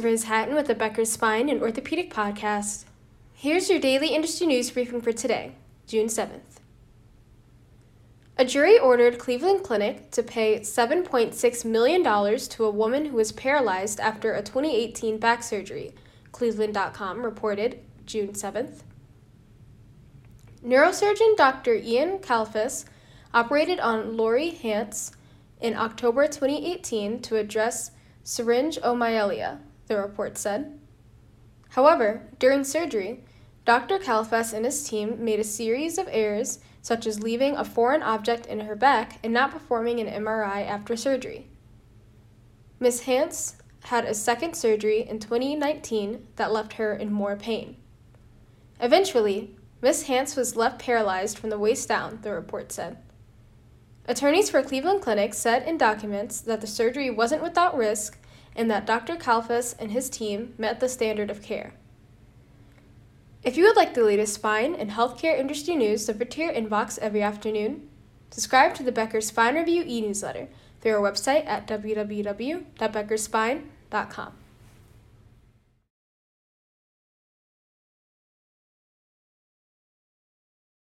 Riz Hatton with the Becker's Spine and Orthopedic Podcast. Here's your daily industry news briefing for today, June 7th. A jury ordered Cleveland Clinic to pay $7.6 million to a woman who was paralyzed after a 2018 back surgery, Cleveland.com reported June 7th. Neurosurgeon Dr. Iain Kalfas operated on Lori Hantz in October 2018 to address syringomyelia, the report said. However, during surgery, Dr. Kalfas and his team made a series of errors, such as leaving a foreign object in her back and not performing an MRI after surgery. Ms. Hantz had a second surgery in 2019 that left her in more pain. Eventually, Ms. Hantz was left paralyzed from the waist down, the report said. Attorneys for Cleveland Clinic said in documents that the surgery wasn't without risk and that Dr. Kalfas and his team met the standard of care. If you would like the latest spine and healthcare industry news delivered to your inbox every afternoon, subscribe to the Becker Spine Review e newsletter through our website at www.beckerspine.com.